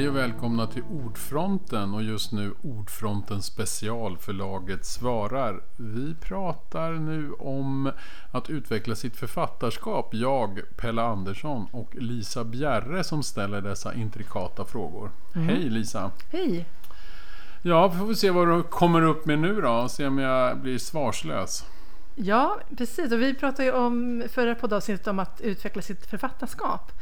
Hej och välkomna till Ordfronten och just nu Ordfronten specialförlaget svarar. Vi pratar nu om att utveckla sitt författarskap. Jag, Pelle Andersson och Lisa Bjerre som ställer dessa intrikata frågor. Mm. Hej Lisa! Hej! Ja, vi får vi se vad du kommer upp med nu då. Se om jag blir svarslös. Ja, precis. Och vi pratade ju om förra poddavsnittet om att utveckla sitt författarskap.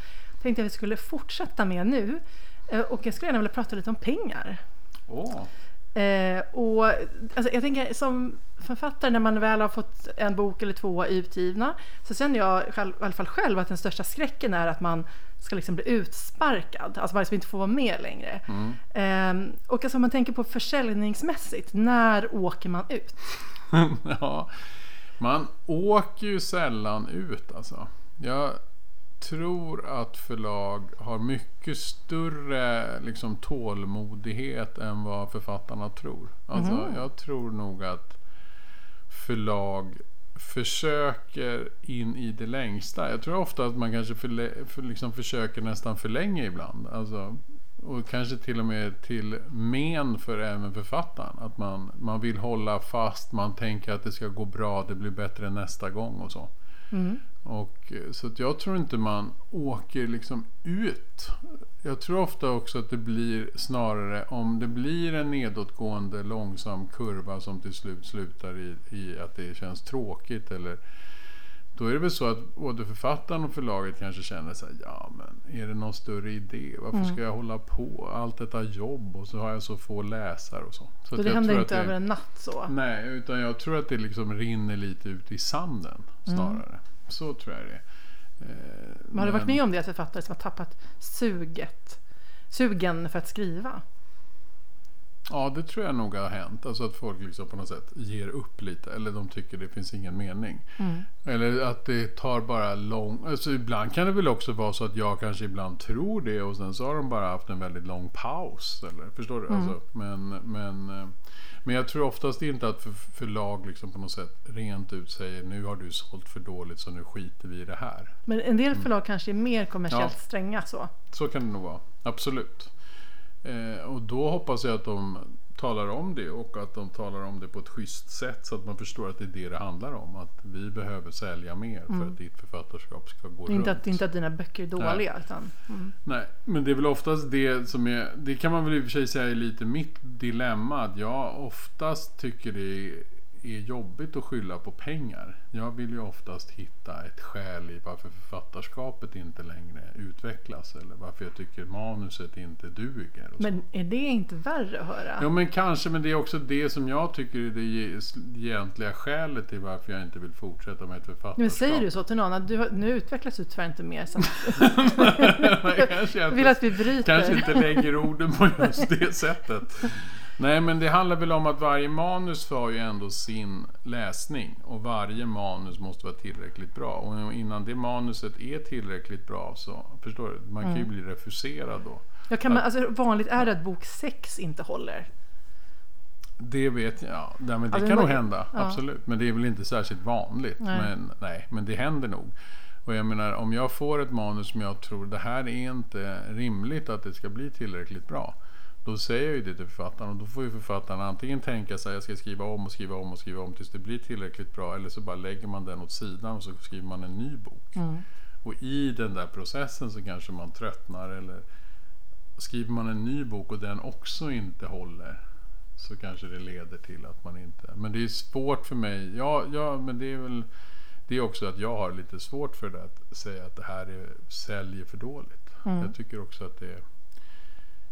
Tänkte jag att vi skulle fortsätta med nu. Eh, Och jag skulle gärna vilja prata lite om pengar. Åh, Eh, och alltså, jag tänker som författare när man väl har fått en bok eller två utgivna så känner jag själv, i alla fall själv att den största skräcken är att man ska liksom bli utsparkad, alltså man liksom inte får vara med längre. Eh, och alltså om man tänker på försäljningsmässigt, när åker man ut? ja. Man åker ju sällan ut alltså. Jag tror att förlag har mycket större liksom, tålmodighet än vad författarna tror. Alltså, Jag tror nog att förlag försöker in i det längsta. Jag tror ofta att man kanske förlä- för, liksom försöker nästan för länge ibland. Alltså, och kanske till och med till men för även författaren. Att man, man vill hålla fast, man tänker att det ska gå bra, det blir bättre nästa gång och så. Mm. Och, eh, så att jag tror inte man åker liksom ut. Jag tror ofta också att det blir snarare om det blir en nedåtgående långsam kurva som till slut slutar i, i att det känns tråkigt eller då är det väl så att både författaren och förlaget kanske känner så här, ja men är det någon större idé? Varför ska jag hålla på? Allt detta jobb och så har jag så få läsare och så. så Så det händer inte det- över en natt så. Nej, utan jag tror att det liksom rinner lite ut i sanden snarare. Så tror jag det är. Eh, Men har du varit med om det, att författare som har tappat suget, sugen för att skriva? Ja, det tror jag nog har hänt. Alltså att folk liksom på något sätt ger upp lite. Eller de tycker det finns ingen mening. Eller att det tar bara lång... Alltså ibland kan det väl också vara så att jag kanske ibland tror det och sen så har de bara haft en väldigt lång paus. Eller, förstår du? Alltså, men, men, eh, men jag tror oftast inte att för, förlag liksom på något sätt rent ut säger nu har du sålt för dåligt så nu skiter vi i det här. Men en del förlag kanske är mer kommersiellt Mm. Ja. stränga så. Så kan det nog vara, absolut. Eh, och då hoppas jag att de talar om det och att de talar om det på ett schysst sätt så att man förstår att det är det det handlar om. Att vi behöver sälja mer för att ditt författarskap ska gå inte runt. att, inte att dina böcker är dåliga. Utan, mm. Nej, men det är väl oftast det som är, det kan man väl i och för sig säga är lite mitt dilemma. Att jag oftast tycker det är, är jobbigt att skylla på pengar. Jag vill ju oftast hitta ett skäl i varför författarskapet inte längre utvecklas. Eller varför jag tycker manuset inte duger. Men är det inte värre att höra? Jo men kanske, men det är också det som jag tycker är det ge- egentliga skälet till varför jag inte vill fortsätta med ett författarskap. Men säger du så till någon att du, nu utvecklas du tyvärr inte mer. Så kanske jag vill att vi bryter. kanske inte lägger orden på just det sättet. Nej, men det handlar väl om att varje manus har ju ändå sin läsning och varje manus måste vara tillräckligt bra. Och innan det manuset är tillräckligt bra så, förstår du, man kan ju Mm. bli refuserad då. Jag kan, man- alltså, vanligt är det att bok 6 inte håller. Det vet jag, ja, det Ja, kan nog hända, ja. absolut. Men det är väl inte särskilt vanligt. Nej. Men, nej, men det händer nog. Och jag menar, om jag får ett manus som jag tror det här är inte rimligt att det ska bli tillräckligt bra. Då säger jag ju det till författaren och då får ju författaren antingen tänka sig jag ska skriva om och skriva om och skriva om tills det blir tillräckligt bra. Eller så bara lägger man den åt sidan och så skriver man en ny bok. Och i den där processen så kanske man tröttnar eller skriver man en ny bok och den också inte håller så kanske det leder till att man inte... Men det är svårt för mig. Ja, ja men det är väl det är också att jag har lite svårt för det att säga att det här är, säljer för dåligt. Jag tycker också att det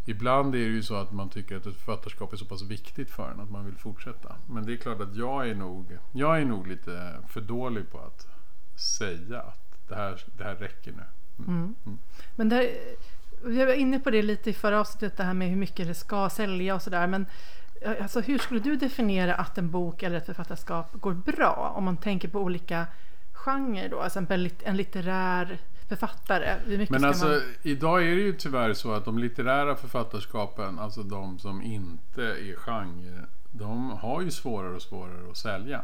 Ibland är det ju så att man tycker att ett författarskap är så pass viktigt för en att man vill fortsätta. Men det är klart att jag är nog, jag är nog lite för dålig på att säga att det här, det här räcker nu. Men där, vi var inne på det lite i förra avsnittet, det här med hur mycket det ska sälja och sådär. Men eh, alltså, hur skulle du definiera att en bok eller ett författarskap går bra? Om man tänker på olika genrer då, lit- en litterär författare. Men alltså man... idag är det ju tyvärr så att de litterära författarskapen, alltså de som inte är genre, de har ju svårare och svårare att sälja.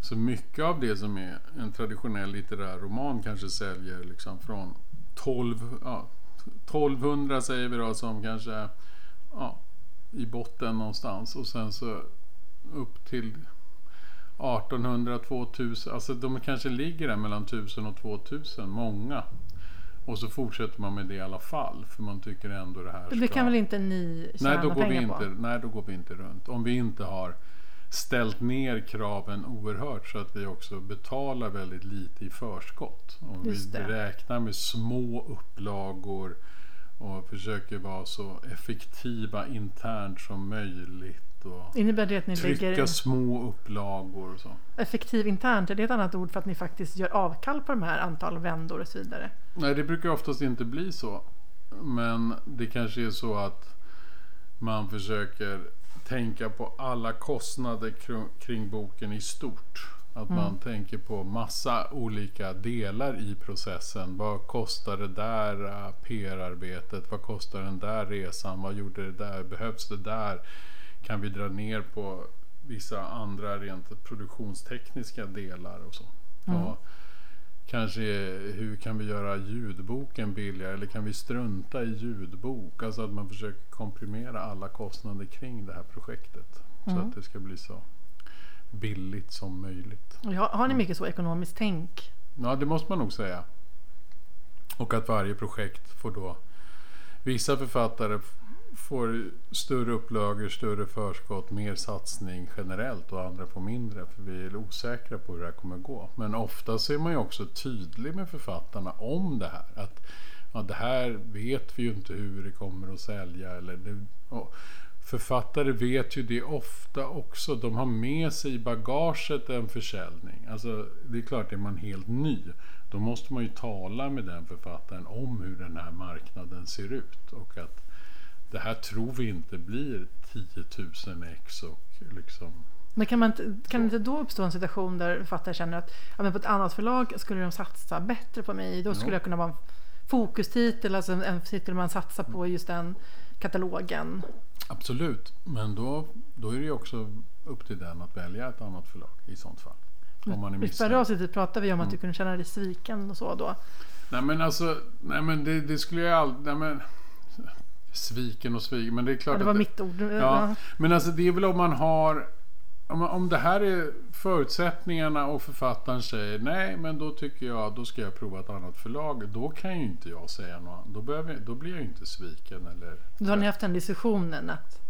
Så mycket av det som är en traditionell litterär roman kanske säljer liksom från 12, ja, 1200 säger vi då som kanske ja, i botten någonstans och sen så upp till 1800, 2000, alltså de kanske ligger där mellan 1000 och 2000, många. Och så fortsätter man med det i alla fall för man tycker ändå det här ska... Det kan väl inte ni tjäna nej, då går vi pengar inte, på? Nej, då går vi inte runt. Om vi inte har ställt ner kraven oerhört så att vi också betalar väldigt lite i förskott. Om vi räknar med små upplagor och försöker vara så effektiva internt som möjligt. Och Innebär det att ni trycka lägger små upplagor och så. effektiv internt? Är det ett annat ord för att ni faktiskt gör avkall på de här antal vändor och så vidare? Nej, det brukar oftast inte bli så. Men det kanske är så att man försöker tänka på alla kostnader kring, boken i stort. Att man tänker på massa olika delar i processen. Vad kostar det där PR-arbetet? Vad kostar den där resan? Vad gjorde det där? Behövs det där? Kan vi dra ner på vissa andra rent produktionstekniska delar och så? Och Kanske hur kan vi göra ljudboken billigare eller kan vi strunta i ljudbok? Alltså att man försöker komprimera alla kostnader kring det här projektet. Så Mm. att det ska bli så billigt som möjligt. Har, har ni mycket så ekonomiskt tänk? Ja, det måste man nog säga. Och att varje projekt får då... Vissa författare får större upplagor, större förskott, mer satsning generellt och andra får mindre för vi är osäkra på hur det här kommer gå. Men ofta så är man ju också tydlig med författarna om det här. Att ja, det här vet vi ju inte hur det kommer att sälja. Eller det, och författare vet ju det ofta också. De har med sig i bagaget en försäljning. Alltså, det är klart, är man helt ny då måste man ju tala med den författaren om hur den här marknaden ser ut. Och att det här tror vi inte blir 10 000 ex och liksom Men kan, man inte, kan det inte då uppstå en situation där författare känner att ja, men på ett annat förlag skulle de satsa bättre på mig. Då skulle Jo. jag kunna vara en fokustitel, alltså en titel man satsar på just den katalogen. Absolut, men då, då är det ju också upp till den att välja ett annat förlag i sånt fall. Om man är I förra avsnittet pratade vi om Mm. att du kunde känna dig sviken och så då. Nej men alltså, nej men det, det skulle jag aldrig, nej men sviken och sviken, men det är klart Ja, det var att mitt ord. Ja, men alltså det är väl om man har om, om det här är förutsättningarna och författaren säger nej men då tycker jag då ska jag prova ett annat förlag. Då kan ju inte jag säga något. Då, behöver, då blir jag ju inte sviken. Eller, Då har ni haft den diskussionen att,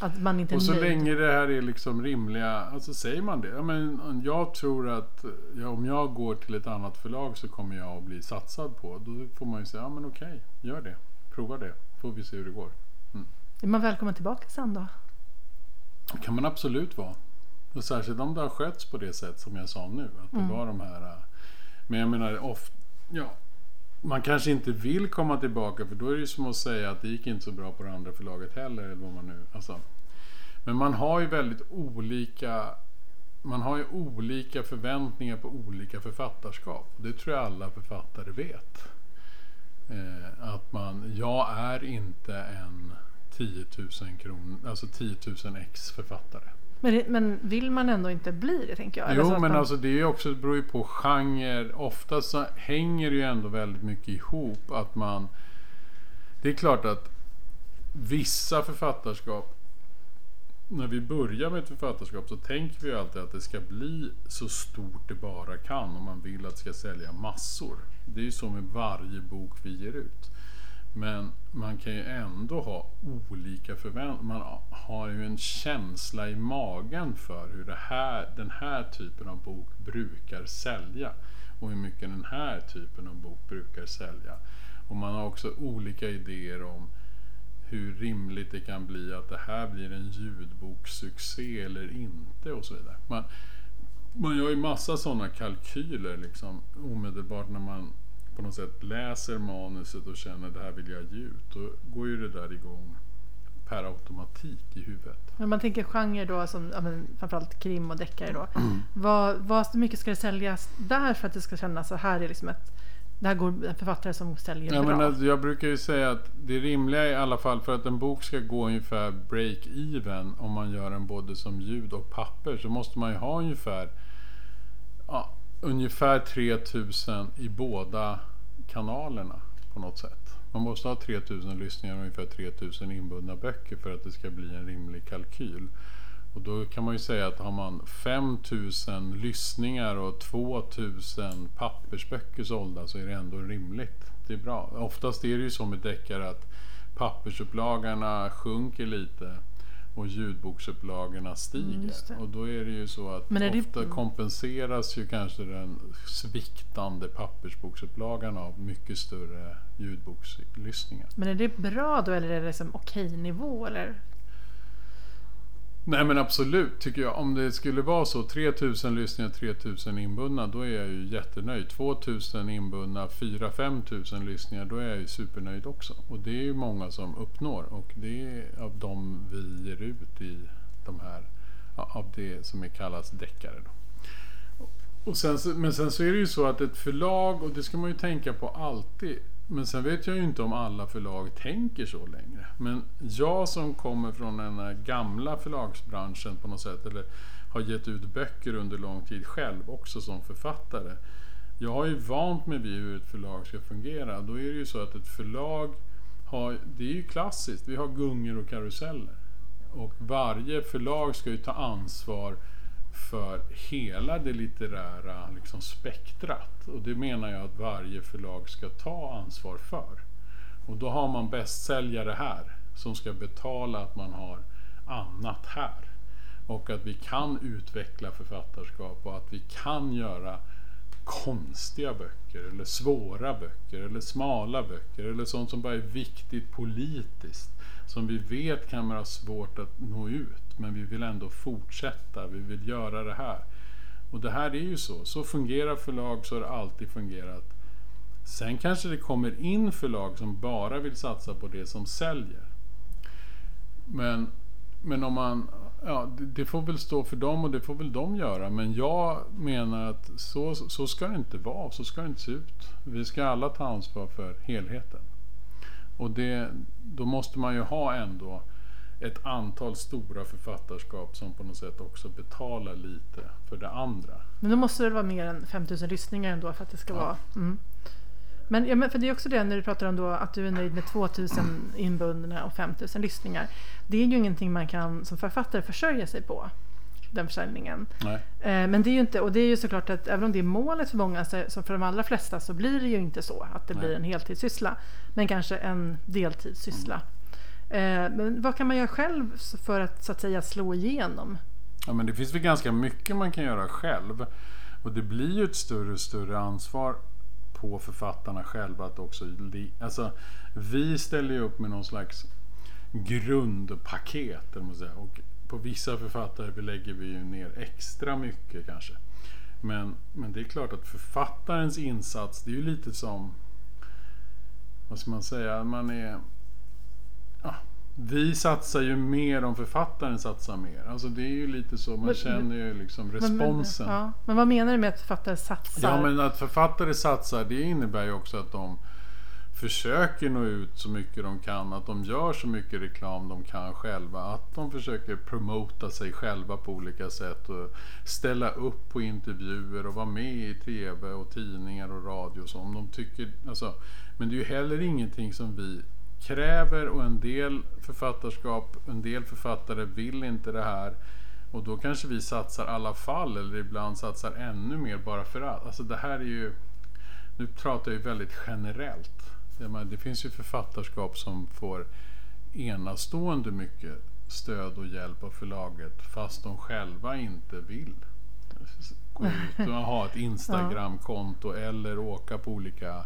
att man inte och så nöjd. länge det här är liksom rimliga, alltså säger man det. Ja, men jag tror att ja, om jag går till ett annat förlag så kommer jag att bli satsad på. Då får man ju säga, ja men okej, gör det. Prova det. Får vi se hur det går. Är man välkommen tillbaka sen då? Det kan man absolut vara. Och särskilt om det har skötts på det sätt som jag sa nu. Att det var de här... äh, Men jag menar, oft, ja, man kanske inte vill komma tillbaka för då är det ju som att säga att det gick inte så bra på det andra förlaget heller. Eller vad man nu, alltså. Men man har ju väldigt olika man har ju olika förväntningar på olika författarskap. Det tror jag alla författare vet. Eh, att man, jag är inte en 10 000 kronor, alltså 10 000 ex författare. Men, det- men vill man ändå inte bli det tänker jag? Jo, men man, alltså det är också, beror ju på genre. Ofta så hänger det ju ändå väldigt mycket ihop att man... Det är klart att vissa författarskap när vi börjar med ett författarskap så tänker vi ju alltid att det ska bli så stort det bara kan om man vill att det ska sälja massor. Det är ju så med varje bok vi ger ut. Men man kan ju ändå ha olika förväntningar. Man har ju en känsla i magen för hur det här, den här typen av bok brukar sälja. Och hur mycket den här typen av bok brukar sälja. Och man har också olika idéer om hur rimligt det kan bli att det här blir en ljudbokssuccé eller inte och så vidare. Man, man gör ju massa sådana kalkyler liksom omedelbart när man på något sätt läser manuset och känner det här vill jag ge ut. Då går ju det där igång per automatik i huvudet. Men man tänker genre då som ja, men framförallt krim och deckare då. Vad, vad mycket ska det säljas där för att det ska kännas så här är liksom ett det här går en författare som säljer Ja, bra. men alltså, jag brukar ju säga att det rimliga i alla fall för att en bok ska gå ungefär break-even om man gör den både som ljud och papper så måste man ju ha ungefär ja, ungefär 3000 i båda kanalerna på något sätt. Man måste ha 3000 lyssningar och ungefär 3000 inbundna böcker för att det ska bli en rimlig kalkyl. Och då kan man ju säga att har man 5000 lyssningar och 2000 pappersböcker sålda så är det ändå rimligt. Det är bra. Oftast är det ju så med deckare att pappersupplagorna sjunker lite och ljudboksupplagorna stiger. Mm, och då är det ju så att är det- ofta kompenseras ju kanske den sviktande pappersboksupplagan av mycket större ljudbokslyssningar. Men är det bra då eller är det liksom okej nivå eller? Nej men absolut tycker jag. Om det skulle vara så 3000 lyssningar, 3000 inbundna då är jag ju jättenöjd. 2000 inbundna, 4-5 tusen lyssningar då är jag ju supernöjd också. Och det är ju många som uppnår och det är av de vi ger ut i de här, av det som är kallas deckare. Då. Och sen, men sen så är det ju så att ett förlag, och det ska man ju tänka på alltid. Men sen vet jag ju inte om alla förlag tänker så längre. Men jag som kommer från den här gamla förlagsbranschen på något sätt, eller har gett ut böcker under lång tid själv, också som författare. Jag har ju vant mig vid hur ett förlag ska fungera. Då är det ju så att ett förlag har, det är ju klassiskt, vi har gungor och karuseller. Och varje förlag ska ju ta ansvar för hela det litterära liksom, spektrat. Och det menar jag att varje förlag ska ta ansvar för. Och då har man bästsäljare här som ska betala att man har annat här. Och att vi kan utveckla författarskap och att vi kan göra konstiga böcker eller svåra böcker eller smala böcker eller sånt som bara är viktigt politiskt. Som vi vet kan vara svårt att nå ut men vi vill ändå fortsätta, vi vill göra det här. Och det här är ju så, så fungerar förlag, så har det alltid fungerat. Sen kanske det kommer in förlag som bara vill satsa på det som säljer. Men, men om man, ja, det, får väl stå för dem och det får väl de göra. Men jag menar att så, så ska det inte vara, så ska det inte se ut. Vi ska alla ta ansvar för helheten. Och det, då måste man ju ha ändå ett antal stora författarskap som på något sätt också betalar lite för det andra. Men då måste det vara mer än 5000 lyssningar ändå för att det ska Ja. vara... Mm. Men, ja, men för det är också det när du pratar om då att du är nöjd med 2000 inbundna och 5000 lyssningar. Det är ju ingenting man kan som författare försörja sig på. Den försäljningen. Nej. Eh, Men det är ju inte, och det är ju såklart att även om det är målet för många, så, för de allra flesta så blir det ju inte så att det Nej. blir en heltidssyssla. Men kanske en deltidssyssla. Eh, Eh, men vad kan man göra själv för att så att säga slå igenom? Ja, men det finns väl ganska mycket man kan göra själv. Och det blir ju ett större och större ansvar på författarna själva att också... Alltså, vi ställer ju upp med någon slags grundpaket. eller man. Och på vissa författare lägger vi ju ner extra mycket kanske. Men, men det är klart att författarens insats, det är ju lite som... Vad ska man säga? Man är... Ja, vi satsar ju mer om författaren satsar mer. Alltså det är ju lite så, man Men- känner ju liksom Men- responsen. Men, ja. men vad menar du med att författare satsar? Ja men att författare satsar det innebär ju också att de försöker nå ut så mycket de kan. Att de gör så mycket reklam de kan själva. Att de försöker promota sig själva på olika sätt. Och ställa upp på intervjuer och vara med i TV och tidningar och radio. och Så om de tycker, alltså, men det är ju heller ingenting som vi kräver och en del författarskap, en del författare vill inte det här. Och då kanske vi satsar alla fall eller ibland satsar ännu mer bara för att. Alltså det här är ju, nu pratar jag ju väldigt generellt. Det finns ju författarskap som får enastående mycket stöd och hjälp av förlaget fast de själva inte vill gå ut och ha ett Instagramkonto eller åka på olika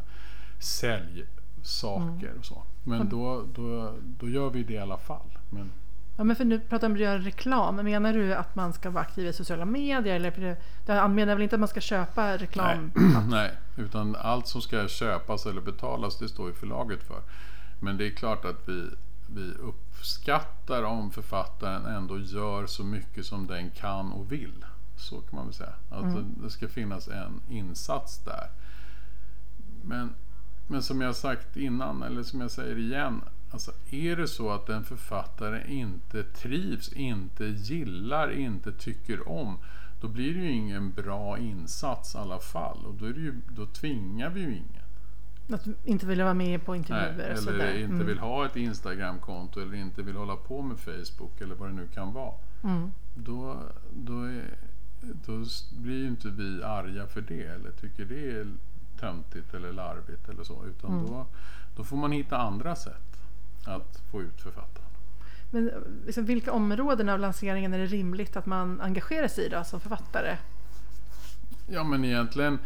säljsaker och så. Men då, då, då gör vi det i alla fall. Men, Ja, men för nu pratar om att göra reklam. Menar du att man ska vara aktiv i sociala medier? Eller det menar väl inte att man ska köpa reklam? Nej, utan allt som ska köpas eller betalas det står ju förlaget för. Men det är klart att vi, vi uppskattar om författaren ändå gör så mycket som den kan och vill. Så kan man väl säga. Alltså, Det ska finnas en insats där. Men, men som jag sagt innan, eller som jag säger igen. Alltså är det så att en författare inte trivs, inte gillar, inte tycker om. Då blir det ju ingen bra insats i alla fall. Och då, är ju, då tvingar vi ju ingen. Att inte vill vara med på Nej, intervjuer sådär. eller inte Mm. vill ha ett Instagramkonto eller inte vill hålla på med Facebook eller vad det nu kan vara. Mm. Då, då, är, då blir ju inte vi arga för det eller tycker det är töntigt eller larvigt eller så. Utan Mm. då, då får man hitta andra sätt att få ut författaren. Men liksom, vilka områden av lanseringen är det rimligt att man engagerar sig i då, som författare? Ja men egentligen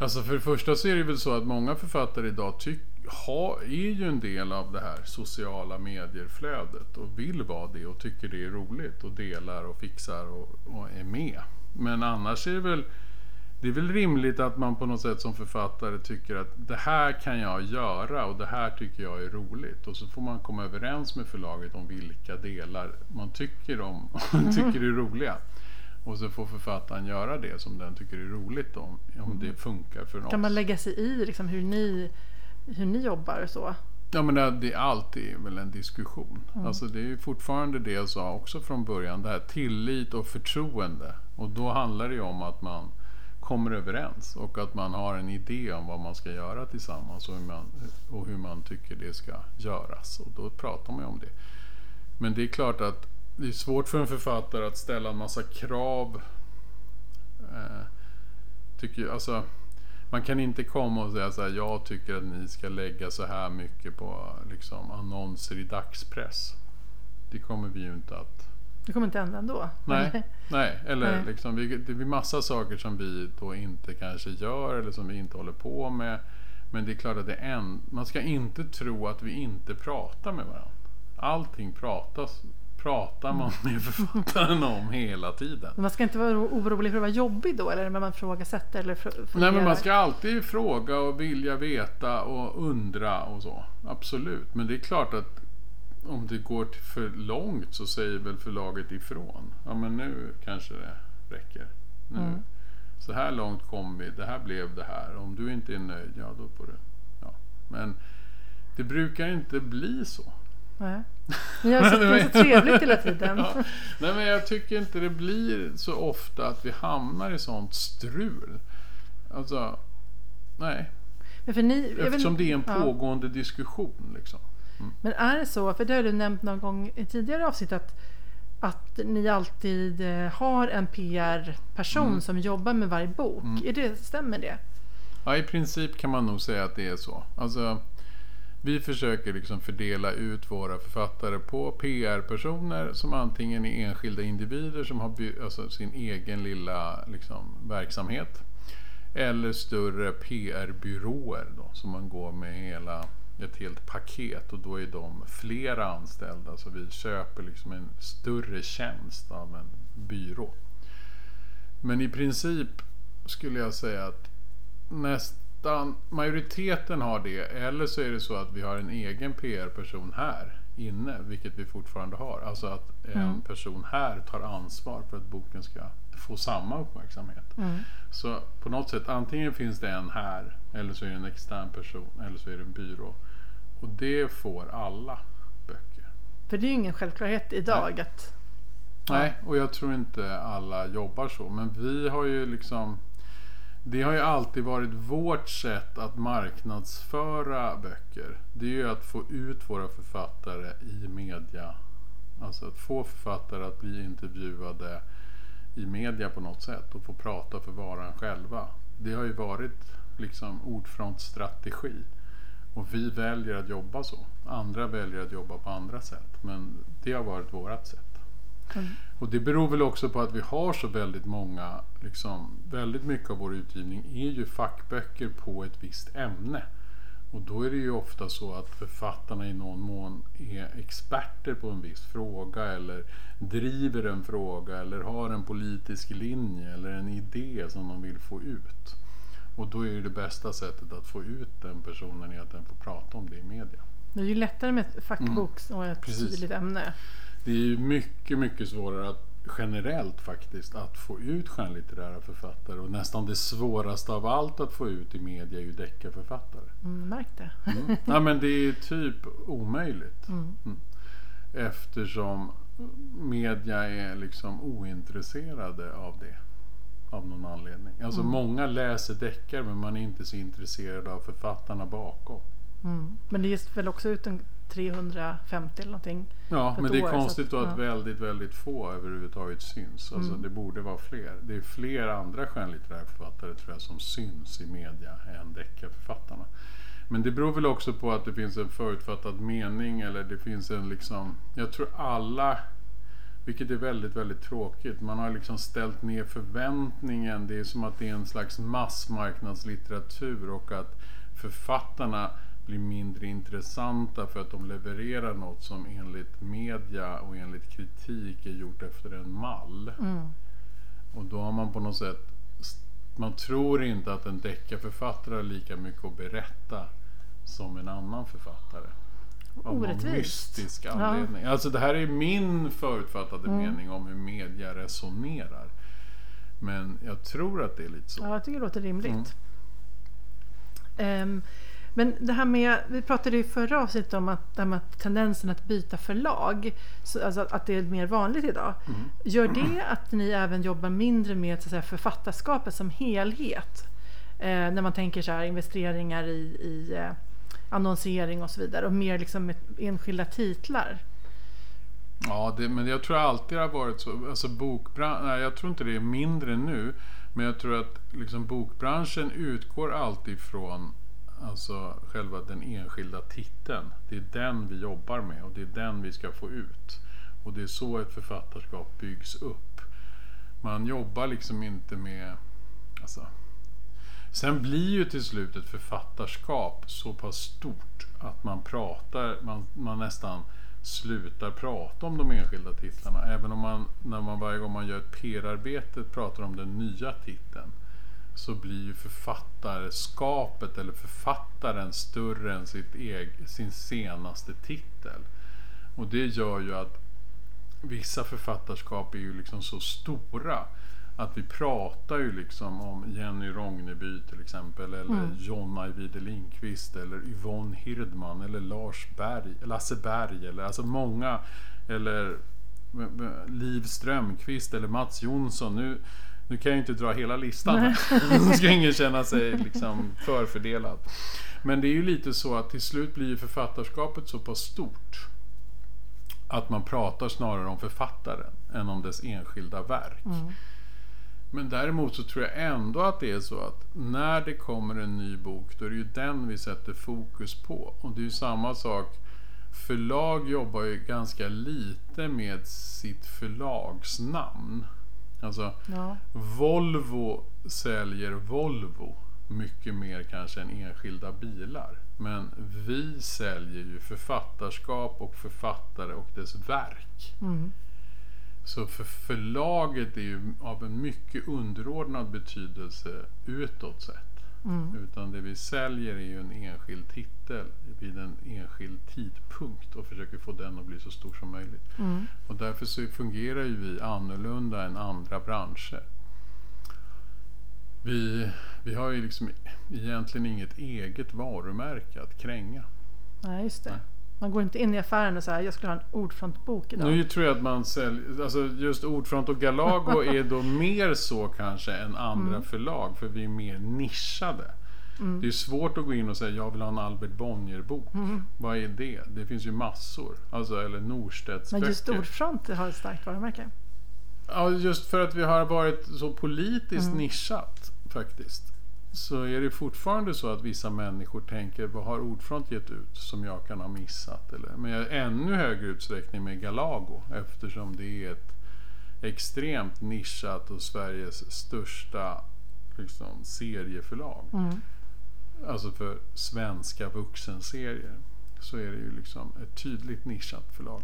Alltså för det första så är det väl så att många författare idag tyck, ha, är ju en del av det här sociala medier-flödet och vill vara det och tycker det är roligt och delar och fixar och, och är med. Men annars är det väl det är väl rimligt att man på något sätt som författare tycker att det här kan jag göra och det här tycker jag är roligt. Och så får man komma överens med förlaget om vilka delar man tycker om och tycker är roliga. Och så får författaren göra det som den tycker är roligt om, om det funkar för oss. Kan man lägga sig i liksom, hur, ni, hur ni jobbar och så? Ja men det, det är alltid väl en diskussion. Mm. Alltså det är fortfarande det jag sa också från början. Det här tillit och förtroende. Och då handlar det ju om att man kommer överens och att man har en idé om vad man ska göra tillsammans och hur man, och hur man tycker det ska göras. Och då pratar man ju om det. Men det är klart att det är svårt för en författare att ställa en massa krav. Eh, tycker, alltså, man kan inte komma och säga så här, jag tycker att ni ska lägga så här mycket på liksom, annonser i dagspress. Det kommer vi ju inte att... Det kommer inte hända ändå? Nej, nej. eller Nej. liksom, vi, det blir massa saker som vi då inte kanske gör eller som vi inte håller på med. Men det är klart att det är en, man ska inte tro att vi inte pratar med varandra. Allting pratas, pratar man med författaren om hela tiden. Man ska inte vara orolig för att vara jobbig då? Eller när man ifrågasätter? Eller Nej men man ska alltid fråga och vilja veta och undra och så. Absolut. Men det är klart att om det går för långt så säger väl förlaget ifrån. Ja men nu kanske det räcker. Nu. Mm. Så här långt kom vi. Det här blev det här. Om du inte är nöjd, ja då får du. Ja. Men det brukar inte bli så. Nej. Ni har är så trevligt hela tiden. Ja. Nej men jag tycker inte det blir så ofta att vi hamnar i sånt strul. Alltså, nej. Men, för ni, Eftersom det är en ja. pågående diskussion. Liksom. Men är det så, för det har du nämnt någon gång i tidigare avsnitt att, att ni alltid eh, har en PR-person Mm. som jobbar med varje bok. Är det, stämmer det? Ja, i princip kan man nog säga att det är så. Alltså, vi försöker liksom fördela ut våra författare på PR-personer som antingen är enskilda individer som har alltså sin egen lilla liksom, verksamhet. Eller större PR-byråer då, som man går med hela, ett helt paket och då är de flera anställda så vi köper liksom en större tjänst av en byrå. Men i princip skulle jag säga att nästan majoriteten har det eller så är det så att vi har en egen PR-person här inne, vilket vi fortfarande har. Alltså att en Mm. person här tar ansvar för att boken ska få samma uppmärksamhet. Mm. Så på något sätt antingen finns det en här eller så är det en extern person eller så är det en byrå. Och det får alla böcker. För det är ju ingen självklarhet idag att... Ja. Nej, och jag tror inte alla jobbar så. Men vi har ju liksom... Det har ju alltid varit vårt sätt att marknadsföra böcker. Det är ju att få ut våra författare i media. Alltså att få författare att bli intervjuade i media på något sätt och få prata för varan själva. Det har ju varit liksom ordfrontsstrategi. Och vi väljer att jobba så. Andra väljer att jobba på andra sätt. Men det har varit vårat sätt. Mm. Och det beror väl också på att vi har så väldigt många, liksom, väldigt mycket av vår utgivning är ju fackböcker på ett visst ämne. Och då är det ju ofta så att författarna i någon mån är experter på en viss fråga eller driver en fråga eller har en politisk linje eller en idé som de vill få ut. Och då är det det bästa sättet att få ut den personen är att den får prata om det i media. Det är ju lättare med ett fackbok och ett Mm. Precis. tydligt ämne. Det är ju mycket, mycket svårare att generellt faktiskt att få ut skönlitterära författare och nästan det svåraste av allt att få ut i media är ju deckarförfattare. Mm, märk det. Mm. ja, men det är ju typ omöjligt Mm. eftersom media är liksom ointresserade av det av någon anledning. Alltså Mm. många läser deckare men man är inte så intresserad av författarna bakom. Mm. Men det ges väl också ut en 350 eller någonting. Ja, men det är år, konstigt att- då att ja. väldigt, väldigt få överhuvudtaget syns. Alltså Mm. det borde vara fler. Det är fler andra skönlitterära författare tror jag som syns i media än deckarförfattarna. Men det beror väl också på att det finns en förutfattad mening eller det finns en liksom, jag tror alla vilket är väldigt, väldigt tråkigt. Man har liksom ställt ner förväntningen. Det är som att det är en slags massmarknadslitteratur och att författarna blir mindre intressanta för att de levererar något som enligt media och enligt kritik är gjort efter en mall. Mm. Och då har man på något sätt man tror inte att en deckarförfattare har lika mycket att berätta som en annan författare. Av någon Orättvist. mystisk Ja. anledning. Alltså det här är min förutfattade Mm. mening om hur media resonerar. Men jag tror att det är lite så. Ja, jag tycker det låter rimligt. Mm. Ehm, men det här med, vi pratade i förra avsnittet om att, det här med tendensen att byta förlag, så, alltså att det är mer vanligt idag. Mm. Gör det att ni även jobbar mindre med så säga, författarskapet som helhet? Eh, när man tänker så här, investeringar i, i eh, annonsering och så vidare och mer liksom med enskilda titlar. Ja, det, men jag tror alltid det har varit så. Alltså bokbran- nej, jag tror inte det är mindre nu. Men jag tror att liksom bokbranschen utgår alltid från alltså, själva den enskilda titeln. Det är den vi jobbar med och det är den vi ska få ut. Och det är så ett författarskap byggs upp. Man jobbar liksom inte med... Alltså, Sen blir ju till slut ett författarskap så pass stort att man pratar, man, man nästan slutar prata om de enskilda titlarna. Även om man, när man varje gång man gör ett PR-arbete pratar om den nya titeln så blir ju författarskapet eller författaren större än sitt eg, sin senaste titel. Och det gör ju att vissa författarskap är ju liksom så stora att vi pratar ju liksom om Jenny Rogneby till exempel eller Mm. John Ajvide Lindqvist eller Yvonne Hirdman eller Lars Berg, Lasse Berg eller alltså många eller Liv Strömqvist eller Mats Jonsson. Nu, nu kan jag ju inte dra hela listan här. Nu ska ingen känna sig liksom förfördelad. Men det är ju lite så att till slut blir författarskapet så pass stort att man pratar snarare om författaren än om dess enskilda verk. Mm. Men däremot så tror jag ändå att det är så att när det kommer en ny bok då är det ju den vi sätter fokus på. Och det är ju samma sak. Förlag jobbar ju ganska lite med sitt förlagsnamn. Alltså Ja. Volvo säljer Volvo mycket mer kanske än enskilda bilar. Men vi säljer ju författarskap och författare och dess verk. Mm. Så för förlaget är ju av en mycket underordnad betydelse utåt sett. Mm. Utan det vi säljer är ju en enskild titel vid en enskild tidpunkt och försöker få den att bli så stor som möjligt. Mm. Och därför så fungerar ju vi annorlunda än andra branscher. Vi, vi har ju liksom egentligen inget eget varumärke att kränga. Nej, just det. Nej. Man går inte in i affären och säger jag skulle ha en ordfrontbok idag. Nu tror jag att man säljer, alltså just Ordfront och Galago är då mer så kanske än andra Mm. förlag för vi är mer nischade. Mm. Det är svårt att gå in och säga jag vill ha en Albert Bonnier-bok. Mm. Vad är det? Det finns ju massor. Alltså, eller Norstedts Men just. Ordfront har ett starkt varumärke. Ja, just för att vi har varit så politiskt Mm. nischat faktiskt. Så är det fortfarande så att vissa människor tänker vad har Ordfront gett ut som jag kan ha missat? Eller, men ännu högre utsträckning med Galago eftersom det är ett extremt nischat och Sveriges största liksom, serieförlag. Mm. Alltså för svenska vuxenserier så är det ju liksom ett tydligt nischat förlag.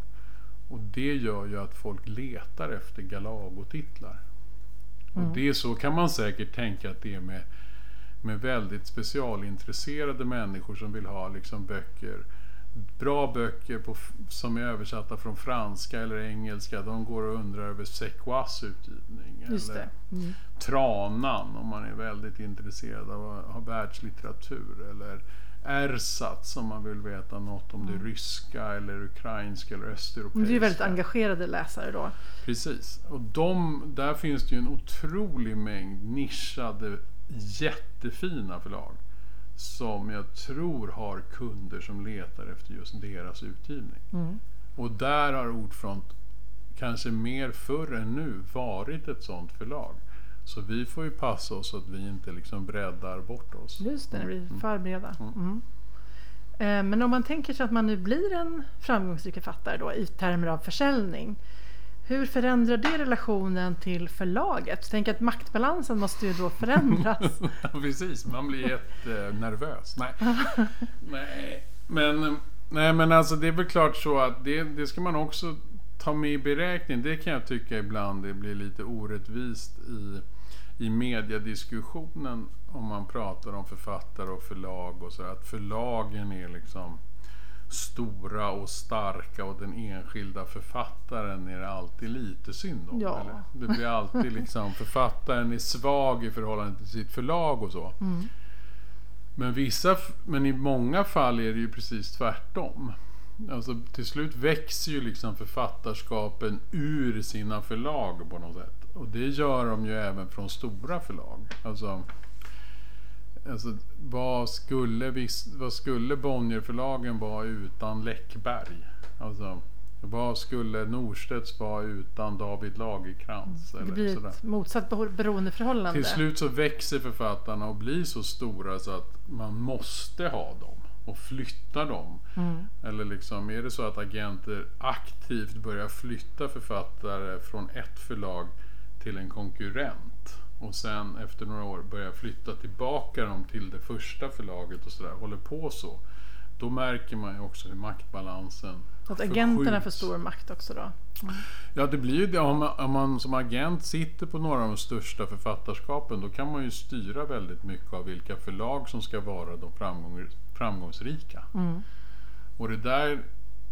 Och det gör ju att folk letar efter Galago-titlar. Mm. Och det är så kan man säkert tänka att det är med, med väldigt specialintresserade människor som vill ha liksom böcker. Bra böcker på, som är översatta från franska eller engelska. De går och undrar över Sequas utgivning. Just eller det. Mm. Tranan om man är väldigt intresserad av ha världslitteratur. Eller ersatz om man vill veta något om det ryska eller ukrainska eller östeuropeiska. Du är väldigt engagerade läsare då. Precis. Och de, där finns det ju en otrolig mängd nischade jättefina förlag. Som jag tror har kunder som letar efter just deras utgivning. Mm. Och där har Ordfront kanske mer förr än nu varit ett sådant förlag. Så vi får ju passa oss så att vi inte liksom breddar bort oss. Just det, när vi är för breda. Mm. Eh, Men om man tänker sig att man nu blir en framgångsrik författare då, i termer av försäljning. Hur förändrar det relationen till förlaget? Tänk att maktbalansen måste ju då förändras. Precis, man blir jättenervös. Nej. nej. Men, nej, men alltså det är väl klart så att det, det ska man också ta med i beräkning. Det kan jag tycka ibland det blir lite orättvist i, i mediediskussionen om man pratar om författare och förlag och så att förlagen är liksom stora och starka och den enskilda författaren är det alltid lite synd om. Ja. Eller? Det blir alltid liksom författaren är svag i förhållande till sitt förlag och så. Mm. Men, vissa, men i många fall är det ju precis tvärtom. Alltså, till slut växer ju liksom författarskapen ur sina förlag på något sätt. Och det gör de ju även från stora förlag. Alltså, alltså vad, skulle, vis- vad skulle Bonnierförlagen vara utan Läckberg? Alltså, vad skulle Norstedts vara utan David Lagercrantz? Det blir sådär? ett motsatt bero- beroendeförhållande. Till slut så växer författarna och blir så stora så att man måste ha dem och flytta dem. Mm. Eller liksom, är det så att agenter aktivt börjar flytta författare från ett förlag till en konkurrent och sen efter några år börjar flytta tillbaka dem till det första förlaget och sådär, håller på så. Då märker man ju också hur maktbalansen att agenterna får stor makt också då. Ja, det blir ju det. Om man, om man som agent sitter på några av de största författarskapen då kan man ju styra väldigt mycket av vilka förlag som ska vara de framgång, framgångsrika. Mm. Och det där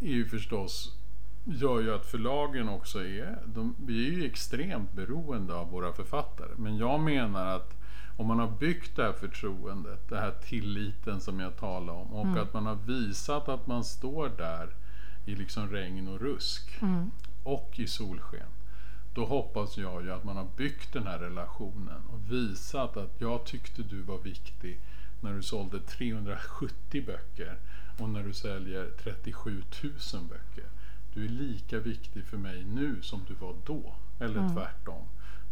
är ju förstås gör ju att förlagen också är, de, vi är ju extremt beroende av våra författare. Men jag menar att om man har byggt det här förtroendet, den här tilliten som jag talade om och att man har visat att man står där i liksom regn och rusk Mm. och i solsken. Då hoppas jag ju att man har byggt den här relationen och visat att jag tyckte du var viktig när du sålde 370 böcker och när du säljer 37 000 böcker. Du är lika viktig för mig nu som du var då. Eller Mm. tvärtom.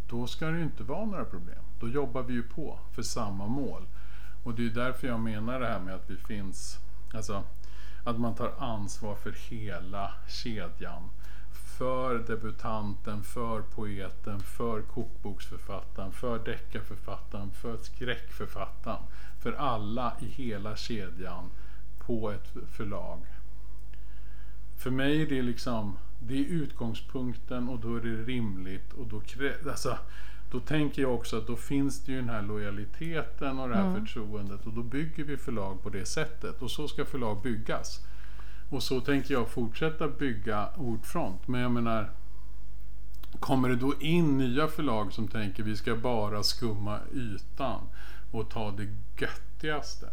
Då ska det ju inte vara några problem. Då jobbar vi ju på för samma mål. Och det är därför jag menar det här med att vi finns, alltså att man tar ansvar för hela kedjan. För debutanten, för poeten, för kokboksförfattaren, för deckarförfattaren, för skräckförfattaren. För alla i hela kedjan på ett förlag. För mig är det liksom, det är utgångspunkten och då är det rimligt och då alltså, då tänker jag också att då finns det ju den här lojaliteten och det här Mm. förtroendet och då bygger vi förlag på det sättet och så ska förlag byggas. Och så tänker jag fortsätta bygga Ordfront. Men jag menar, kommer det då in nya förlag som tänker vi ska bara skumma ytan och ta det göttigaste?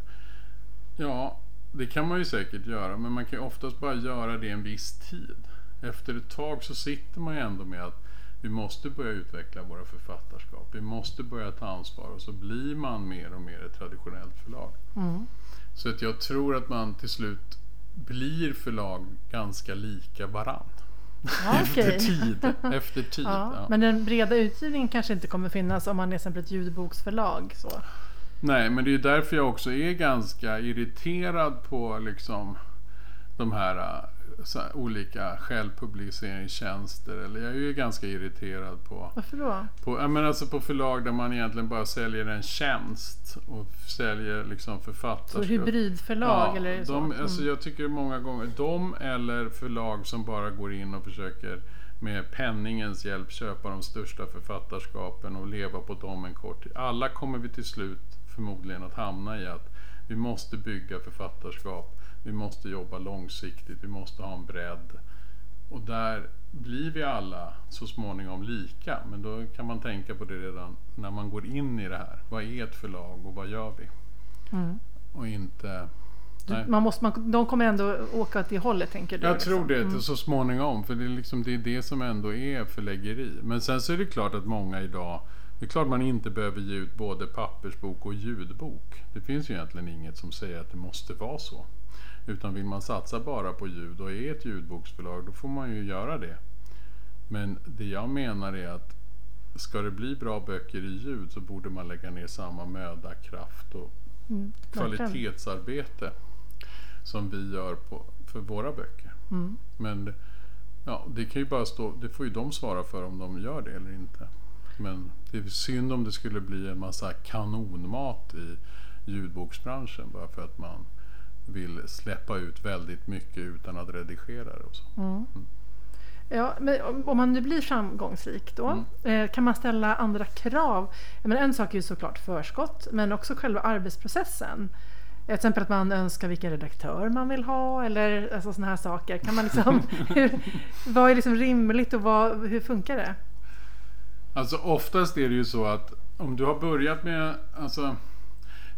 Ja, det kan man ju säkert göra, men man kan ju oftast bara göra det en viss tid. Efter ett tag så sitter man ju ändå med att vi måste börja utveckla våra författarskap. Vi måste börja ta ansvar och så blir man mer och mer ett traditionellt förlag. Mm. Så att jag tror att man till slut blir förlag ganska lika varann. Ja, Efter okej. tid. Efter tid. Ja, ja. Men den breda utgivningen kanske inte kommer finnas om man är till exempel ett ljudboksförlag. Så. Nej, men det är därför jag också är ganska irriterad på liksom de här, äh, så här olika självpubliceringstjänster. Eller jag är ju ganska irriterad på, Varför då? på, ja, men alltså på förlag där man egentligen bara säljer en tjänst och säljer liksom Så författarskap. hybridförlag eller så? de, alltså Mm. jag tycker många gånger, de eller förlag som bara går in och försöker med penningens hjälp köpa de största författarskapen och leva på dem en kort tid. Alla kommer vi till slut förmodligen att hamna i att vi måste bygga författarskap, vi måste jobba långsiktigt, vi måste ha en bredd. Och där blir vi alla så småningom lika, men då kan man tänka på det redan när man går in i det här. Vad är ett förlag och vad gör vi? Mm. och inte Nej. Man måste, man, de kommer ändå åka åt det hållet tänker du? Jag liksom? tror det Mm. så småningom. För det är, liksom, det är det som ändå är förläggeri. Men sen så är det klart att många idag det är klart man inte behöver ge ut både pappersbok och ljudbok. Det finns ju egentligen inget som säger att det måste vara så. Utan vill man satsa bara på ljud och är ett ljudboksförlag då får man ju göra det. Men det jag menar är att ska det bli bra böcker i ljud så borde man lägga ner samma möda, kraft och Mm, kvalitetsarbete som vi gör på, för våra böcker. Mm. Men ja, det kan ju bara stå, det får ju de svara för om de gör det eller inte. Men det är synd om det skulle bli en massa kanonmat i ljudboksbranschen bara för att man vill släppa ut väldigt mycket utan att redigera det och så. Mm. Ja, men om- man nu blir framgångsrik då, Mm. eh, kan man ställa andra krav? Menar, en sak är ju såklart förskott, men också själva arbetsprocessen. Till exempel att man önskar vilken redaktör man vill ha eller alltså sådana här saker. Kan man liksom, hur, vad är liksom rimligt och vad, hur funkar det? Alltså oftast är det ju så att om du har börjat med, alltså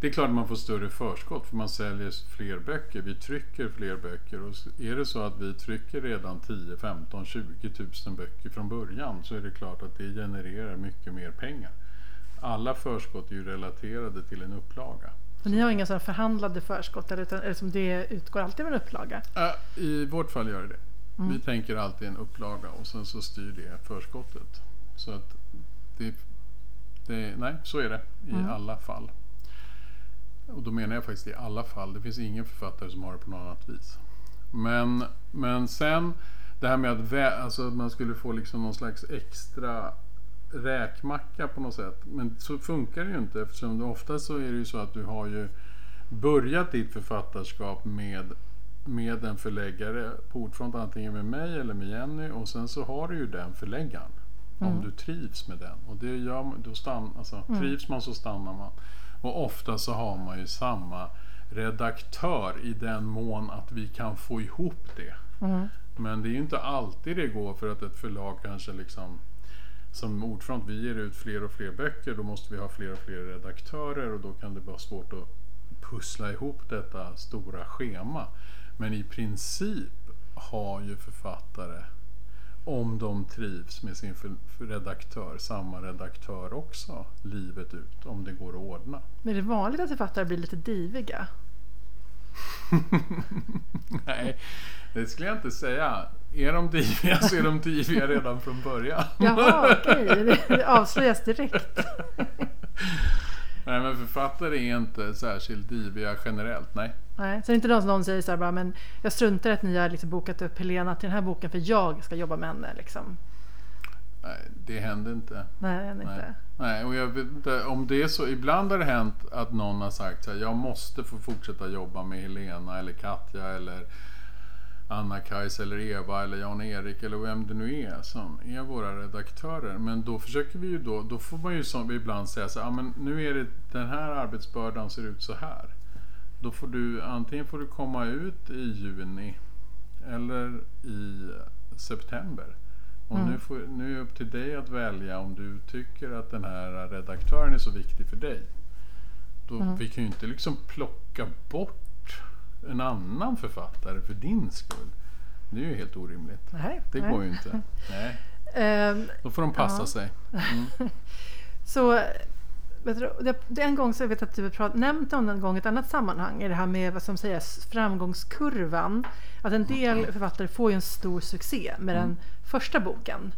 det är klart att man får större förskott för man säljer fler böcker. Vi trycker fler böcker och är det så att vi trycker redan 10, 15, 20 tusen böcker från början så är det klart att det genererar mycket mer pengar. Alla förskott är ju relaterade till en upplaga. Och ni har inga sådana förhandlade förskott eller, utan, eller som det utgår alltid av en upplaga? I vårt fall gör det det. Vi tänker alltid en upplaga och sen så styr det förskottet. Så att det, det, nej, så är det i alla fall. Och då menar jag faktiskt i alla fall. Det finns ingen författare som har det på något annat vis. Men, men sen det här med att vä- alltså att man skulle få liksom någon slags extra räkmacka på något sätt. Men så funkar det ju inte eftersom det ofta så är det ju så att du har ju börjat ditt författarskap med, med en förläggare på ordfront antingen med mig eller med Jenny och sen så har du ju den förläggaren. Om du trivs med den. Och det gör då stann, alltså, trivs man så stannar man. Och ofta så har man ju samma redaktör i den mån att vi kan få ihop det. Mm. Men det är ju inte alltid det går för att ett förlag kanske liksom som ordfront, vi ger ut fler och fler böcker, då måste vi ha fler och fler redaktörer och då kan det vara svårt att pussla ihop detta stora schema. Men i princip har ju författare, om de trivs med sin redaktör, samma redaktör också livet ut, om det går att ordna. Men är det vanligt att författare blir lite diviga? Nej, det skulle jag inte säga. Är de diviga så är de diviga redan från början. Jaha, okej. Det, det avslöjas direkt. Nej, men författare är inte särskilt diviga generellt, nej. Nej, så det är inte någon som någon säger så här bara, men jag struntar att ni har liksom bokat upp Helena till den här boken för jag ska jobba med henne. Liksom. nej det händer inte. Nej, det Nej. inte. Nej, och jag vet inte om det är så. Ibland har det hänt att någon har sagt så här, jag måste få fortsätta jobba med Helena eller Katja eller Anna-Kajs eller Eva eller Jan-Erik eller vem det nu är som är våra redaktörer. Men då försöker vi ju då, då får man ju som ibland säga så ja, men nu är det den här arbetsbördan ser ut så här. Då får du, antingen får du komma ut i juni eller i september. Och Mm. nu, får, nu är det upp till dig att välja om du tycker att den här redaktören är så viktig för dig. Då, Mm. Vi kan ju inte liksom plocka bort en annan författare för din skull. Det är ju helt orimligt. Nej, Det nej. går ju inte. Nej, Ehm, då får de passa Ja. sig. Så vet du, det, en gång så jag vet att du har prat, nämnt om en gång i ett annat sammanhang, är det här med vad som sägs framgångskurvan. Att en del författare får ju en stor succé med den första boken.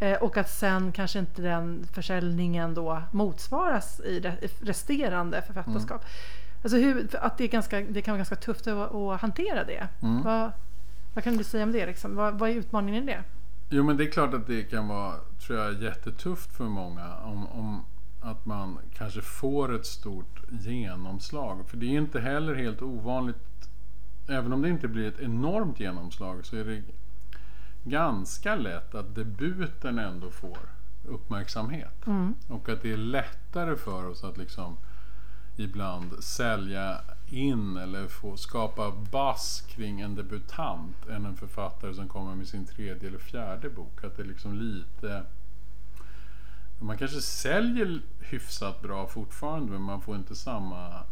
Eh, och att sen kanske inte den försäljningen då motsvaras i i resterande författarskap. Alltså hur, att det, är ganska, det kan vara ganska tufft att, att hantera det. Mm. Vad, vad kan du säga om det? Liksom? Vad, vad är utmaningen i det? Jo men det är klart att det kan vara, tror jag, jättetufft för många om, om att man kanske får ett stort genomslag. För det är inte heller helt ovanligt, även om det inte blir ett enormt genomslag så är det ganska lätt att debuten ändå får uppmärksamhet. Mm. Och att det är lättare för oss att liksom ibland sälja in eller få skapa buzz kring en debutant än en författare som kommer med sin tredje eller fjärde bok. Att det är liksom lite... Man kanske säljer hyfsat bra fortfarande men man får inte samma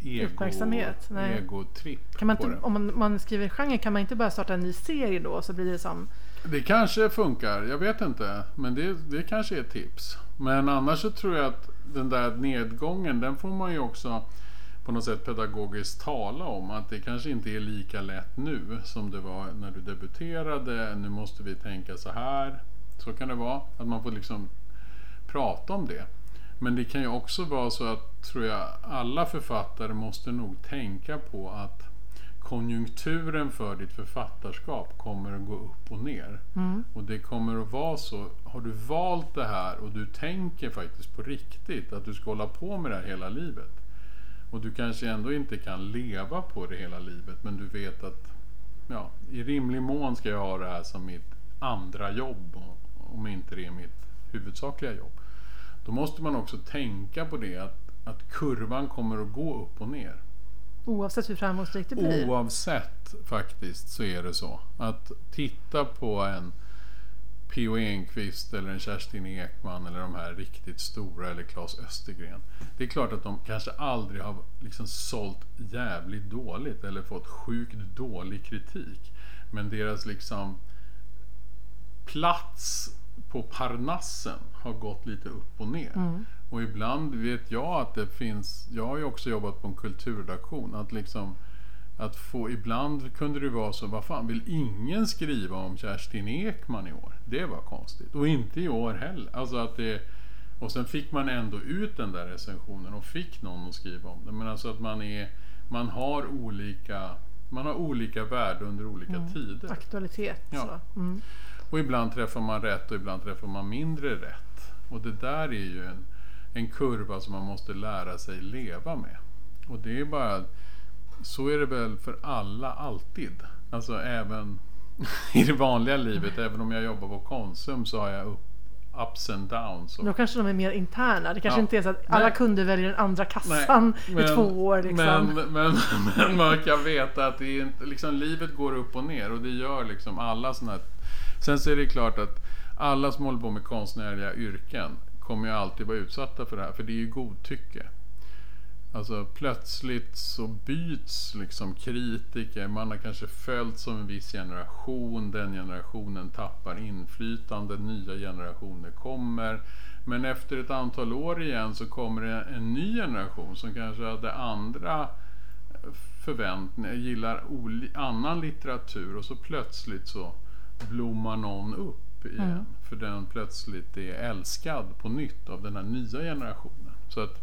ego, Uppmärksamhet, egotripp Kan man inte, om man, man skriver genre kan man inte bara starta en ny serie då så blir det som... Det kanske funkar, jag vet inte. Men det, det kanske är ett tips. Men annars så tror jag att den där nedgången, den får man ju också på något sätt pedagogiskt tala om. Att det kanske inte är lika lätt nu som det var när du debuterade. Nu måste vi tänka så här. Så kan det vara. Att man får liksom prata om det. Men det kan ju också vara så att, tror jag, alla författare måste nog tänka på att konjunkturen för ditt författarskap kommer att gå upp och ner. Mm. Och det kommer att vara så, har du valt det här och du tänker faktiskt på riktigt att du ska hålla på med det här hela livet. Och du kanske ändå inte kan leva på det hela livet men du vet att ja, i rimlig mån ska jag ha det här som mitt andra jobb om inte det är mitt huvudsakliga jobb. Då måste man också tänka på det att, att kurvan kommer att gå upp och ner. Oavsett hur framgångsrikt det blir. Oavsett faktiskt så är det så. Att titta på en P.O. Enquist eller en Kerstin Ekman eller de här riktigt stora eller Claes Östergren. Det är klart att de kanske aldrig har liksom sålt jävligt dåligt eller fått sjukt dålig kritik. Men deras liksom plats på Parnassen har gått lite upp och ner. Mm. Och ibland vet jag att det finns, jag har ju också jobbat på en kulturredaktion, att liksom att få, ibland kunde det vara så, vad fan vill ingen skriva om Kerstin Ekman i år? Det var konstigt. Och inte i år heller. Alltså att det, och sen fick man ändå ut den där recensionen och fick någon att skriva om det. Men alltså att man är, man har olika, man har olika värde under olika tider. Aktualitet. Ja. Mm. Och ibland träffar man rätt och ibland träffar man mindre rätt. Och det där är ju en, en kurva som man måste lära sig leva med. Och det är bara, så är det väl för alla alltid. Alltså även i det vanliga livet, även om jag jobbar på Konsum så har jag upp, ups and downs. Och, Då kanske de är mer interna. Det kanske Ja. inte är så att alla Nej. kunder väljer den andra kassan i två år. Liksom. men, men, men man kan veta att det är inte, liksom, livet går upp och ner och det gör liksom alla sådana här... Sen så är det klart att alla som håller på med konstnärliga yrken kommer ju alltid vara utsatta för det här, för det är ju godtycke. Alltså plötsligt så byts liksom kritiker, man har kanske följt som en viss generation, den generationen tappar inflytande, nya generationer kommer. Men efter ett antal år igen så kommer det en ny generation som kanske hade andra förväntningar, gillar annan litteratur och så plötsligt så blommar någon upp igen. Mm. För den plötsligt är älskad på nytt av den här nya generationen. Så att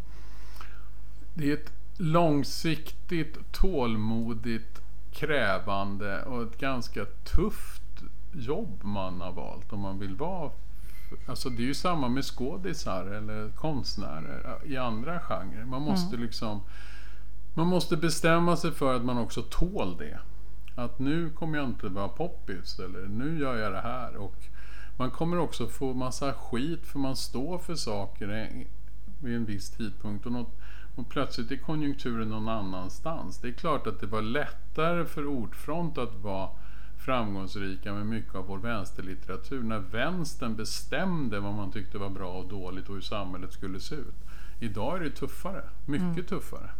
det är ett långsiktigt, tålmodigt, krävande och ett ganska tufft jobb man har valt om man vill vara Alltså det är ju samma med skådisar eller konstnärer i andra genrer. Man måste liksom Man måste bestämma sig för att man också tål det. Att nu kommer jag inte vara poppis eller nu gör jag det här. Och man kommer också få massa skit för man står för saker i- vid en viss tidpunkt. Och, något, och plötsligt är konjunkturen någon annanstans. Det är klart att det var lättare för Ordfront att vara framgångsrika med mycket av vår vänsterlitteratur när vänstern bestämde vad man tyckte var bra och dåligt och hur samhället skulle se ut. Idag är det tuffare, mycket tuffare.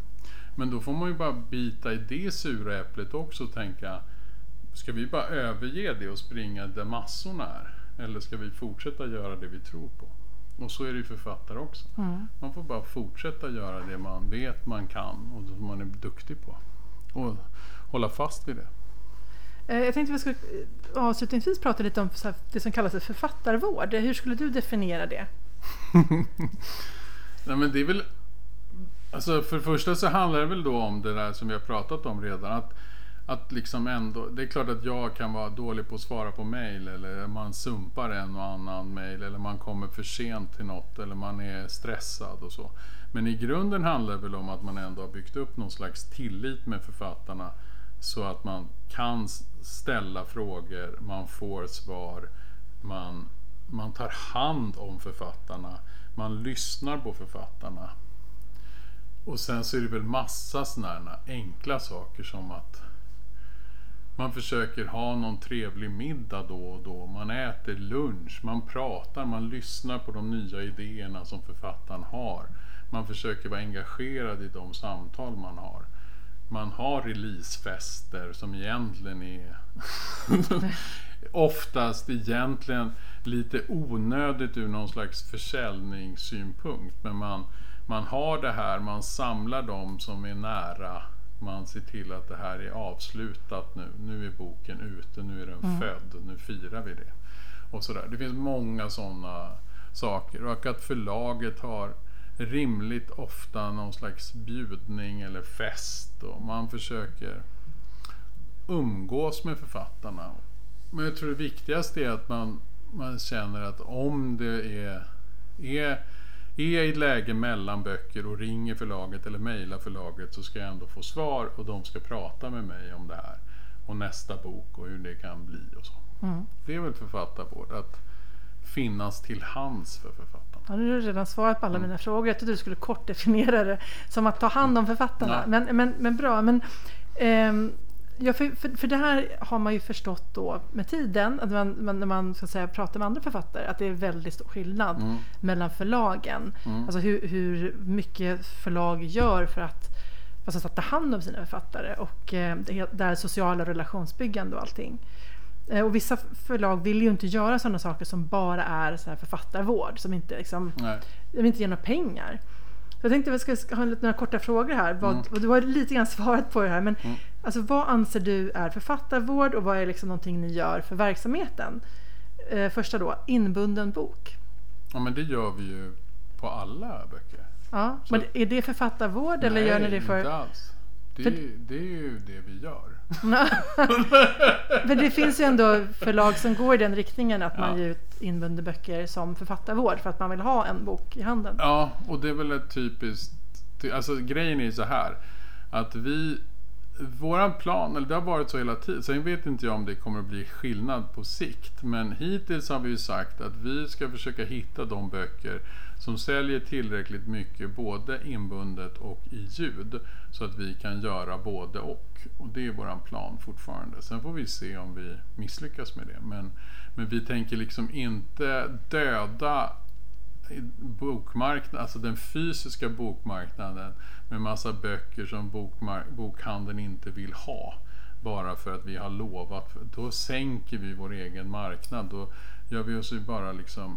Men då får man ju bara bita i det sura äpplet också och tänka Ska vi bara överge det och springa där massorna är? Eller ska vi fortsätta göra det vi tror på? Och så är det ju författare också. Mm. Man får bara fortsätta göra det man vet man kan och som man är duktig på. Och hålla fast vid det. Eh, Jag tänkte vi skulle eh, avslutningsvis prata lite om det som kallas för författarvård. Hur skulle du definiera det? Nej men det är väl Alltså för det första så handlar det väl då om det där som vi har pratat om redan. Att, att liksom ändå, det är klart att jag kan vara dålig på att svara på mail eller man sumpar en och annan mail eller man kommer för sent till något eller man är stressad och så. Men i grunden handlar det väl om att man ändå har byggt upp någon slags tillit med författarna så att man kan ställa frågor, man får svar, man, man tar hand om författarna, man lyssnar på författarna. Och sen så är det väl massa sådana här enkla saker som att man försöker ha någon trevlig middag då och då. Man äter lunch, man pratar, man lyssnar på de nya idéerna som författaren har. Man försöker vara engagerad i de samtal man har. Man har releasefester som egentligen är oftast egentligen lite onödigt ur någon slags försäljningssynpunkt. Men man, man har det här, man samlar dem som är nära. Man ser till att det här är avslutat nu. Nu är boken ute, nu är den Mm. född, nu firar vi det. Och sådär. Det finns många sådana saker. Och att förlaget har rimligt ofta någon slags bjudning eller fest. Och man försöker umgås med författarna. Men jag tror det viktigaste är att man, man känner att om det är, är, är i ett läge mellan böcker och ringer förlaget eller mejlar förlaget så ska jag ändå få svar och de ska prata med mig om det här. Och nästa bok och hur det kan bli och så. Mm. Det är väl författarvård, att finnas till hands för författarna. Ja, nu har du redan svarat på alla Mm. mina frågor. Jag trodde du skulle kort definiera det som att ta hand om författarna. Ja. Men, men, men bra. Men, ehm, ja, för, för, för det här har man ju förstått då med tiden, att man, när man ska säga, pratar med andra författare, att det är väldigt stor skillnad Mm. mellan förlagen. Mm. Alltså hur, hur mycket förlag gör för att, att ta hand om sina författare och eh, det, sociala relationsbyggande och allting. Eh, och vissa förlag vill ju inte göra sådana saker som bara är så här författarvård, som inte, liksom, de vill inte ge några pengar. Jag tänkte att vi ska ha några korta frågor här. Vad, Mm. Du har lite grann svarat på det här, men Mm. alltså, vad anser du är författarvård och vad är liksom någonting ni gör för verksamheten? Eh, första då, inbunden bok. Ja men det gör vi ju på alla böcker. Ja, Så- men är det författarvård eller Nej, gör ni det för... inte alls. Det, För- är- det är ju det vi gör. Men det finns ju ändå förlag som går i den riktningen att man Ja. ger ut inbundna böcker som författarvård för att man vill ha en bok i handen. Ja, och det är väl ett typiskt... Alltså grejen är ju så här. Att vi... Våran plan, eller det har varit så hela tiden. Sen vet inte jag om det kommer att bli skillnad på sikt. Men hittills har vi ju sagt att vi ska försöka hitta de böcker som säljer tillräckligt mycket både inbundet och i ljud. Så att vi kan göra både och. Och det är våran plan fortfarande. Sen får vi se om vi misslyckas med det. Men, men vi tänker liksom inte döda bokmarknaden, alltså den fysiska bokmarknaden med massa böcker som bokhandeln inte vill ha. Bara för att vi har lovat. Då sänker vi vår egen marknad. Då gör vi oss ju bara liksom,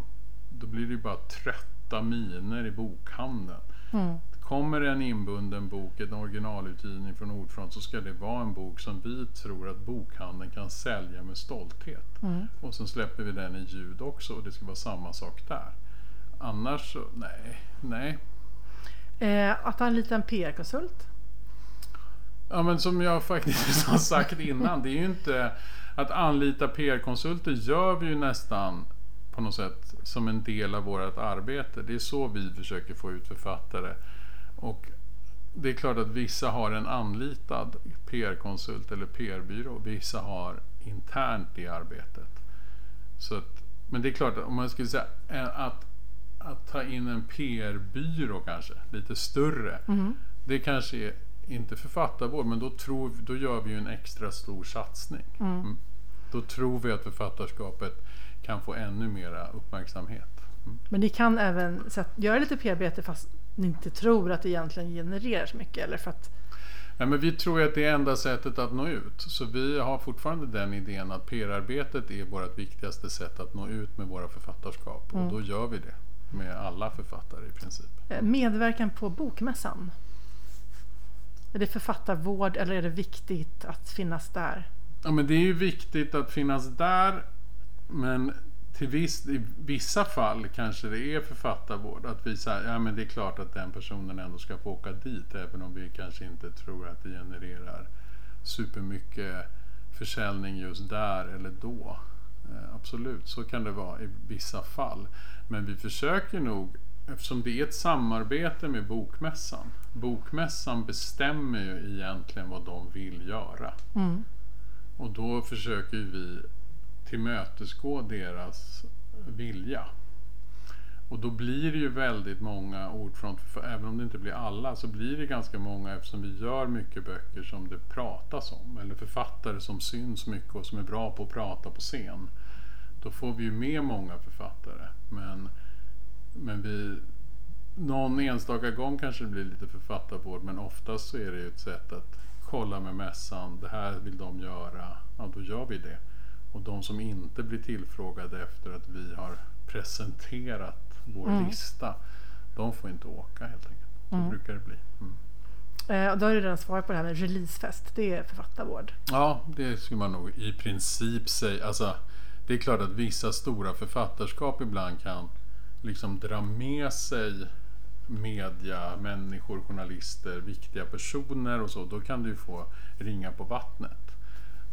då blir det ju bara trötta miner i bokhandeln. Mm. Kommer en inbunden bok, en originalutgivning från Ordfront så ska det vara en bok som vi tror att bokhandeln kan sälja med stolthet. Mm. Och sen släpper vi den i ljud också och det ska vara samma sak där. Annars så, nej, nej. Eh, att ha en liten PR-konsult. Ja men som jag faktiskt har sagt innan, det är ju inte att anlita PR-konsulter gör vi ju nästan på något sätt som en del av vårt arbete. Det är så vi försöker få ut författare. Och det är klart att vissa har en anlitad PR-konsult eller PR-byrå. Vissa har internt i arbetet. Så att, men det är klart att om man skulle säga eh, att, att ta in en PR-byrå kanske, lite större. Mm. Det kanske är inte författarvård, men då, tror, då gör vi ju en extra stor satsning. Mm. Mm. Då tror vi att författarskapet kan få ännu mera uppmärksamhet. Mm. Men ni kan även så att, göra lite PR-arbete fast ni inte tror att det egentligen genererar så mycket. Eller för att, Ja, men vi tror att det är enda sättet att nå ut. Så vi har fortfarande den idén att PR-arbetet är vårt viktigaste sätt att nå ut med våra författarskap. Mm. Och då gör vi det med alla författare i princip. eh, medverkan på Bokmässan. Är det författarvård eller är det viktigt att finnas där? Ja, men det är ju viktigt att finnas där. Men till viss, i vissa fall kanske det är författarvård. Att vi säger ja men det är klart att den personen ändå ska få åka dit. Även om vi kanske inte tror att det genererar supermycket försäljning just där eller då. Eh, absolut, så kan det vara i vissa fall. Men vi försöker nog, eftersom det är ett samarbete med Bokmässan. Bokmässan bestämmer ju egentligen vad de vill göra. Mm. Och då försöker vi tillmötesgå deras vilja. Och då blir det ju väldigt många ord från, även om det inte blir alla så blir det ganska många eftersom vi gör mycket böcker som det pratas om. Eller författare som syns mycket och som är bra på att prata på scen. Då får vi ju med många författare. Men, men vi någon enstaka gång kanske det blir lite författarvård men oftast så är det ju ett sätt att kolla med mässan. Det här vill de göra. Ja, då gör vi det. Och de som inte blir tillfrågade efter att vi har presenterat vår Mm. lista. De får inte åka helt enkelt. Så Mm. brukar det bli. Mm. Eh, och då har du redan svarat på det här med releasefest. Det är författarvård. Ja, det skulle man nog i princip säga. Alltså, det är klart att vissa stora författarskap ibland kan liksom dra med sig media, människor, journalister, viktiga personer och så. Då kan du få ringa på vattnet.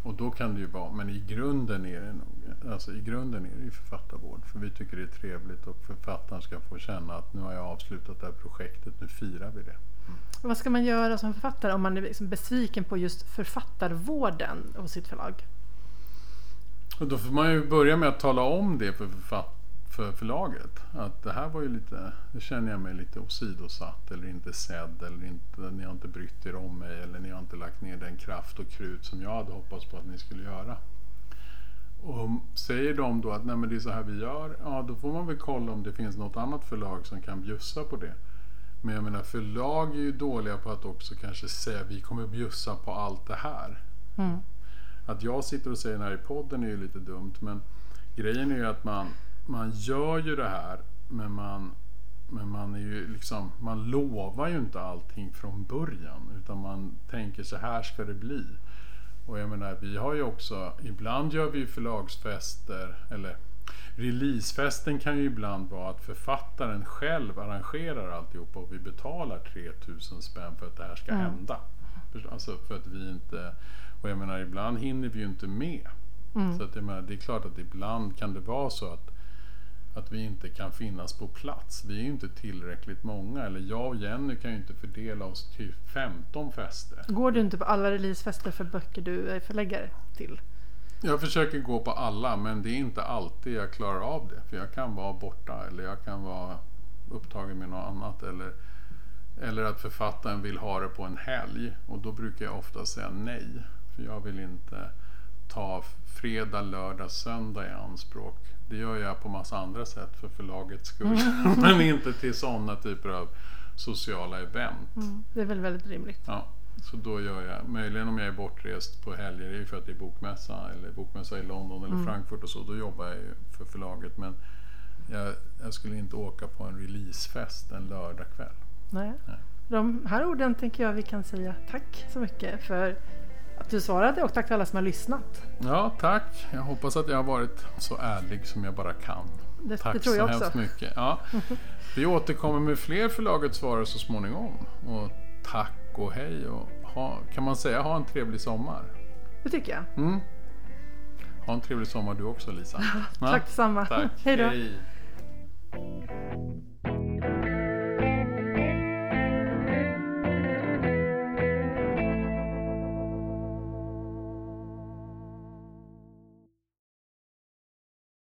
Och då kan det ju vara, men i grunden är det nog, alltså i grunden är det ju författarvård. För vi tycker det är trevligt och författaren ska få känna att nu har jag avslutat det här projektet, nu firar vi det. Och vad ska man göra som författare om man är liksom besviken på just författarvården hos sitt förlag? Och då får man ju börja med att tala om det för, författ- för förlaget. Att det här var ju lite, det känner jag mig lite åsidosatt eller inte sedd eller inte, ni har inte brytt er om mig eller ni har inte lagt ner den kraft och krut som jag hade hoppats på att ni skulle göra. Och säger de då att nej men det är så här vi gör, ja då får man väl kolla om det finns något annat förlag som kan bjussa på det. Men jag menar förlag är ju dåliga på att också kanske säga vi kommer bjussa på allt det här. Mm. Att jag sitter och säger det här i podden är ju lite dumt men grejen är ju att man, man gör ju det här men man, men man är ju liksom, man lovar ju inte allting från början utan man tänker så här ska det bli. Och jag menar vi har ju också, ibland gör vi ju förlagsfester eller Releasefesten kan ju ibland vara att författaren själv arrangerar alltihopa och vi betalar 3000 spänn för att det här ska Mm. hända. Alltså för att vi inte, och jag menar ibland hinner vi ju inte med. Mm. Så att jag menar, det är klart att ibland kan det vara så att, att vi inte kan finnas på plats. Vi är ju inte tillräckligt många. Eller jag och Jenny kan ju inte fördela oss till 15 fester. Går du inte på alla releasefester för böcker du är förläggare till? Jag försöker gå på alla men det är inte alltid jag klarar av det. För jag kan vara borta eller jag kan vara upptagen med något annat. Eller, eller att författaren vill ha det på en helg. Och då brukar jag ofta säga nej. För jag vill inte ta fredag, lördag, söndag i anspråk. Det gör jag på massa andra sätt för förlagets skull. men inte till sådana typer av sociala event. Mm. Det är väl väldigt rimligt. Ja, så då gör jag, möjligen om jag är bortrest på helger, det är ju för att det är bokmässa eller bokmässa i London eller Mm. Frankfurt och så, då jobbar jag ju för förlaget. Men jag, jag skulle inte åka på en releasefest en lördagkväll. Nej. Nej. De här orden tänker jag vi kan säga tack så mycket för att du svarade och tack till alla som har lyssnat. Ja, tack. Jag hoppas att jag har varit så ärlig som jag bara kan. Det, Tack det tror jag så också. hemskt mycket. Ja, vi återkommer med fler förlagets svarare så småningom. Och tack och hej och ha, kan man säga ha en trevlig sommar? Det tycker jag. Mm. Ha en trevlig sommar du också Lisa. Tack detsamma. Hej då. Hej.